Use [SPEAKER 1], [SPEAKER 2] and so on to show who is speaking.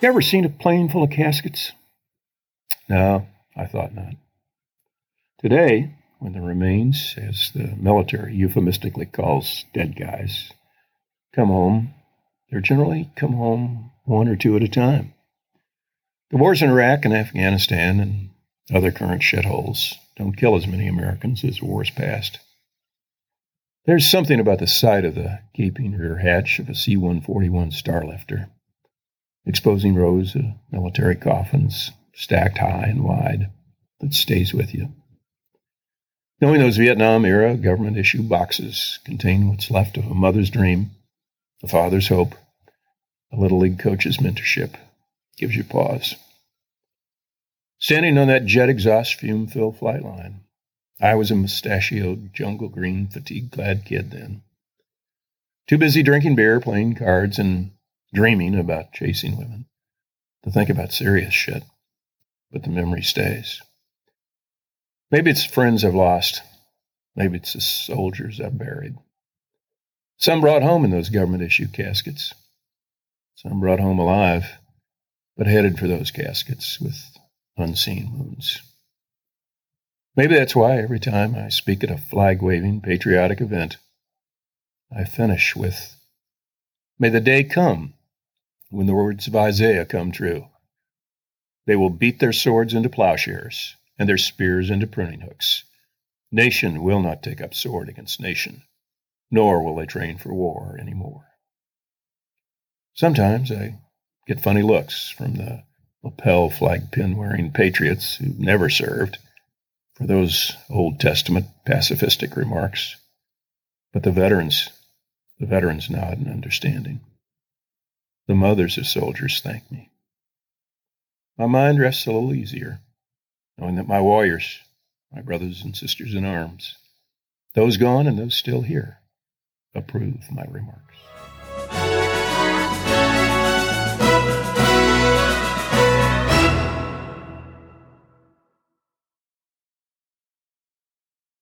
[SPEAKER 1] You ever seen a plane full of caskets? No, I thought not. Today, when the remains, as the military euphemistically calls dead guys, come home, they're generally come home one or two at a time. The wars in Iraq and Afghanistan and other current shitholes don't kill as many Americans as wars past. There's something about the sight of the gaping rear hatch of a C 141 Starlifter, exposing rows of military coffins stacked high and wide, that stays with you. Knowing those Vietnam era government issue boxes contain what's left of a mother's dream, a father's hope, a little league coach's mentorship gives you pause. Standing on that jet exhaust fume filled flight line, I was a mustachioed, jungle green, fatigue clad kid then. Too busy drinking beer, playing cards, and dreaming about chasing women to think about serious shit. But the memory stays. Maybe it's friends I've lost. Maybe it's the soldiers I've buried. Some brought home in those government issue caskets. Some brought home alive, but headed for those caskets with unseen wounds. Maybe that's why every time I speak at a flag waving patriotic event, I finish with May the day come when the words of Isaiah come true. They will beat their swords into plowshares and their spears into pruning hooks. Nation will not take up sword against nation, nor will they train for war any more. Sometimes I get funny looks from the lapel flag pin wearing patriots who never served for those Old Testament pacifistic remarks. But the veterans, the veterans nod in understanding. The mothers of soldiers thank me. My mind rests a little easier, knowing that my warriors, my brothers and sisters in arms, those gone and those still here, approve my remarks.